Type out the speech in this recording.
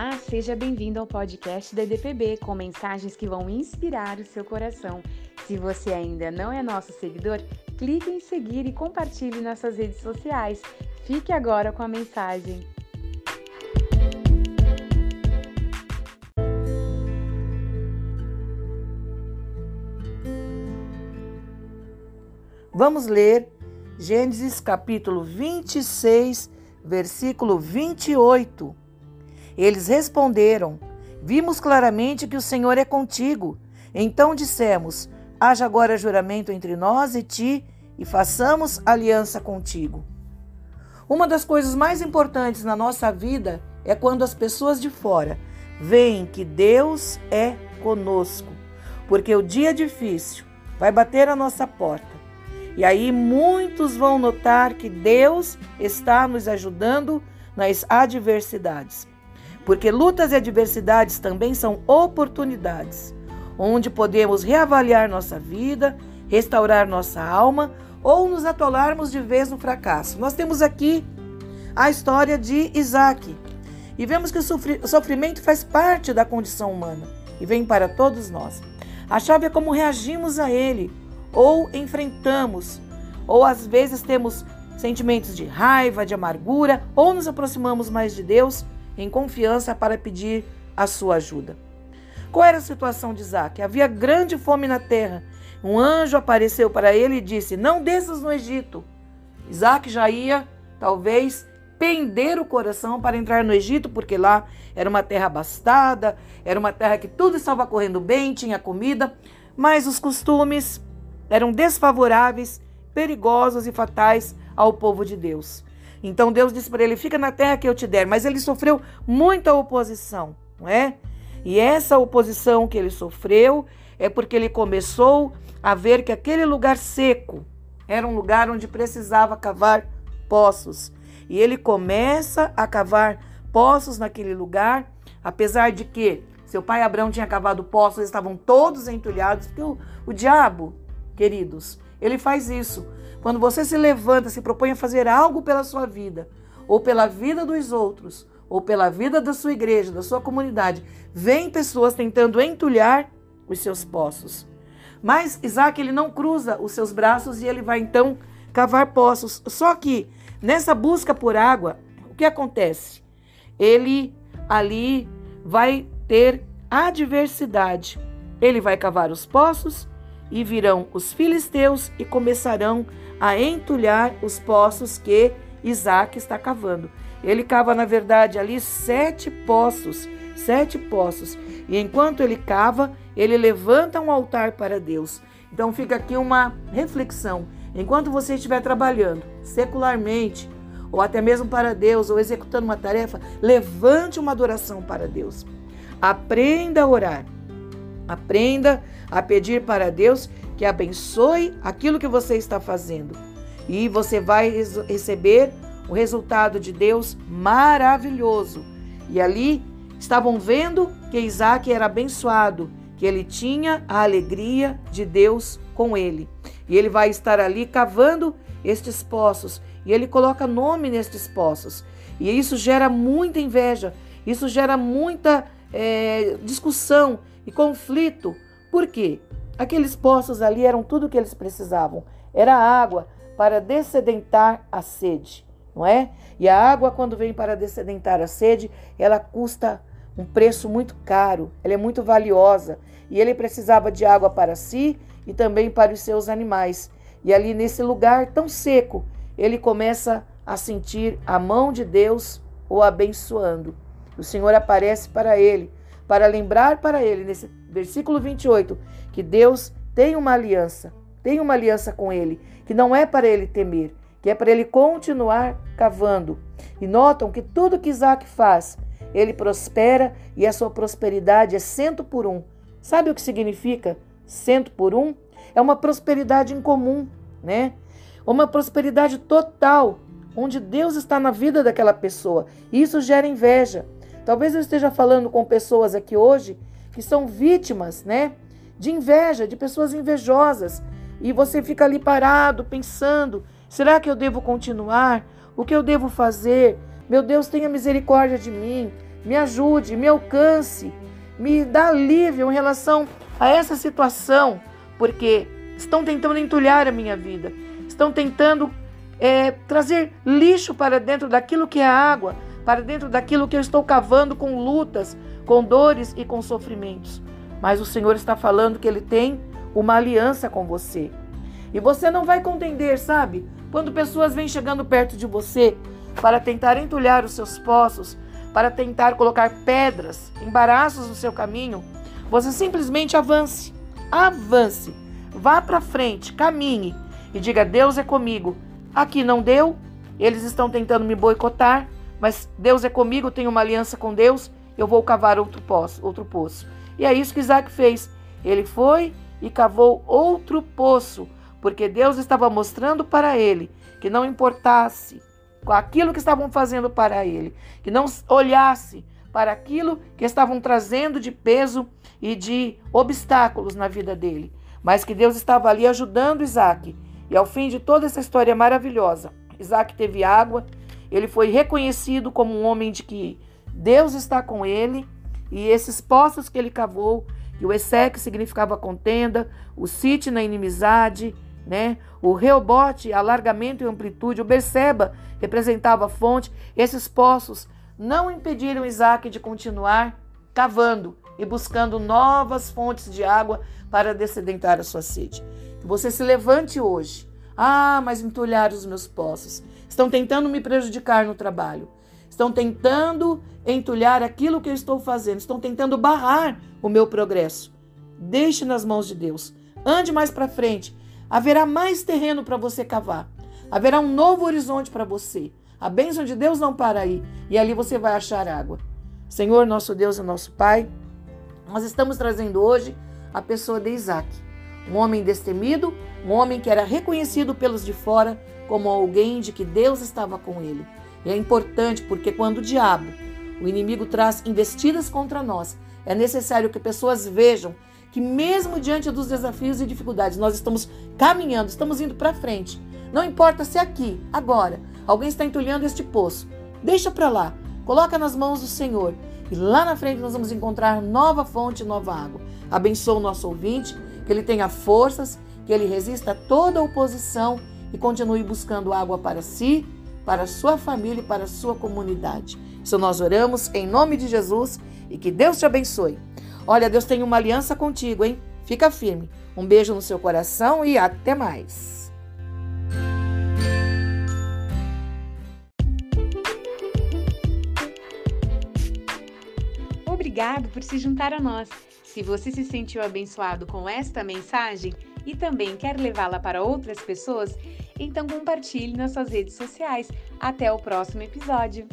Olá, seja bem-vindo ao podcast da EDPB com mensagens que vão inspirar o seu coração. Se você ainda não é nosso seguidor, clique em seguir e compartilhe nossas redes sociais. Fique agora com a mensagem. Vamos ler Gênesis capítulo 26, versículo 28. Eles responderam: Vimos claramente que o Senhor é contigo. Então dissemos: Haja agora juramento entre nós e ti, e façamos aliança contigo. Uma das coisas mais importantes na nossa vida é quando as pessoas de fora veem que Deus é conosco, porque o dia difícil vai bater a nossa porta. E aí muitos vão notar que Deus está nos ajudando nas adversidades. Porque lutas e adversidades também são oportunidades, onde podemos reavaliar nossa vida, restaurar nossa alma ou nos atolarmos de vez no fracasso. Nós temos aqui a história de Isaac e vemos que o sofrimento faz parte da condição humana e vem para todos nós. A chave é como reagimos a ele ou enfrentamos, ou às vezes temos sentimentos de raiva, de amargura, ou nos aproximamos mais de Deus em confiança para pedir a sua ajuda. Qual era a situação de Isaac? Havia grande fome na terra. Um anjo apareceu para ele e disse: Não desças no Egito. Isaac já ia, talvez, pender o coração para entrar no Egito, porque lá era uma terra abastada, era uma terra que tudo estava correndo bem, tinha comida, mas os costumes eram desfavoráveis, perigosos e fatais ao povo de Deus. Então Deus disse para ele: Fica na terra que eu te der. Mas ele sofreu muita oposição, não é? E essa oposição que ele sofreu é porque ele começou a ver que aquele lugar seco era um lugar onde precisava cavar poços. E ele começa a cavar poços naquele lugar, apesar de que seu pai Abraão tinha cavado poços, eles estavam todos entulhados, porque o, o diabo, queridos, ele faz isso. Quando você se levanta, se propõe a fazer algo pela sua vida, ou pela vida dos outros, ou pela vida da sua igreja, da sua comunidade, vem pessoas tentando entulhar os seus poços. Mas Isaac ele não cruza os seus braços e ele vai então cavar poços. Só que nessa busca por água, o que acontece? Ele ali vai ter adversidade. Ele vai cavar os poços e virão os filisteus e começarão a entulhar os poços que Isaac está cavando. Ele cava, na verdade, ali sete poços, sete poços. E enquanto ele cava, ele levanta um altar para Deus. Então fica aqui uma reflexão. Enquanto você estiver trabalhando secularmente, ou até mesmo para Deus, ou executando uma tarefa, levante uma adoração para Deus. Aprenda a orar. Aprenda a pedir para Deus que abençoe aquilo que você está fazendo. E você vai receber o resultado de Deus maravilhoso. E ali estavam vendo que Isaac era abençoado, que ele tinha a alegria de Deus com ele. E ele vai estar ali cavando estes poços. E ele coloca nome nestes poços. E isso gera muita inveja, isso gera muita é, discussão e conflito. Por quê? Aqueles poços ali eram tudo o que eles precisavam. Era água para descedentar a sede, não é? E a água, quando vem para descedentar a sede, ela custa um preço muito caro, ela é muito valiosa. E ele precisava de água para si e também para os seus animais. E ali nesse lugar tão seco, ele começa a sentir a mão de Deus o abençoando. O Senhor aparece para ele, para lembrar para ele, nesse versículo 28, que Deus tem uma aliança, tem uma aliança com ele, que não é para ele temer, que é para ele continuar cavando. E notam que tudo que Isaac faz, ele prospera e a sua prosperidade é cento por um. Sabe o que significa cento por um? É uma prosperidade incomum, né? Uma prosperidade total, onde Deus está na vida daquela pessoa. Isso gera inveja. Talvez eu esteja falando com pessoas aqui hoje que são vítimas, né? de inveja, de pessoas invejosas. E você fica ali parado, pensando: será que eu devo continuar? O que eu devo fazer? Meu Deus, tenha misericórdia de mim. me ajude, me alcance, me dá alívio em relação a essa situação, porque estão tentando entulhar a minha vida, estão tentando é, trazer lixo para dentro daquilo que é água, para dentro daquilo que eu estou cavando com lutas, com dores e com sofrimentos. Mas o Senhor está falando que Ele tem uma aliança com você. E você não vai contender, sabe? Quando pessoas vêm chegando perto de você para tentar entulhar os seus poços, para tentar colocar pedras, embaraços no seu caminho, você simplesmente avance. Avance. Vá para frente, caminhe e diga: Deus é comigo. Aqui não deu, eles estão tentando me boicotar, mas Deus é comigo, tenho uma aliança com Deus, eu vou cavar outro poço, outro poço. E é isso que Isaac fez. Ele foi e cavou outro poço, porque Deus estava mostrando para ele que não importasse com aquilo que estavam fazendo para ele, que não olhasse para aquilo que estavam trazendo de peso e de obstáculos na vida dele, mas que Deus estava ali ajudando Isaac. E ao fim de toda essa história maravilhosa, Isaac teve água, ele foi reconhecido como um homem de que Deus está com ele, e esses poços que ele cavou, e o Esseque significava contenda, o Site na inimizade, né? O Reobote, alargamento e amplitude, o Berseba representava a fonte. Esses poços não impediram Isaac de continuar cavando e buscando novas fontes de água para descedentar a sua sede. Que você se levante hoje. Ah, mas entulhar os meus poços. Estão tentando me prejudicar no trabalho. Estão tentando entulhar aquilo que eu estou fazendo. Estão tentando barrar o meu progresso. Deixe nas mãos de Deus. Ande mais para frente haverá mais terreno para você cavar. Haverá um novo horizonte para você. A bênção de Deus não para aí. E ali você vai achar água. Senhor, nosso Deus e nosso Pai, nós estamos trazendo hoje a pessoa de Isaac. Um homem destemido, um homem que era reconhecido pelos de fora como alguém de que Deus estava com ele. E é importante porque quando o diabo, o inimigo, traz investidas contra nós, é necessário que pessoas vejam que mesmo diante dos desafios e dificuldades, nós estamos caminhando, estamos indo para frente. Não importa se aqui, agora, alguém está entulhando este poço. Deixa para lá. Coloca nas mãos do Senhor. E lá na frente nós vamos encontrar nova fonte, nova água. Abençoa o nosso ouvinte, que ele tenha forças, que ele resista a toda oposição e continue buscando água para si, para sua família e para sua comunidade. Isso nós oramos em nome de Jesus e que Deus te abençoe. Olha, Deus tem uma aliança contigo, hein? Fica firme. Um beijo no seu coração e até mais. Obrigado por se juntar a nós. Se você se sentiu abençoado com esta mensagem e também quer levá-la para outras pessoas, então compartilhe nas suas redes sociais. Até o próximo episódio.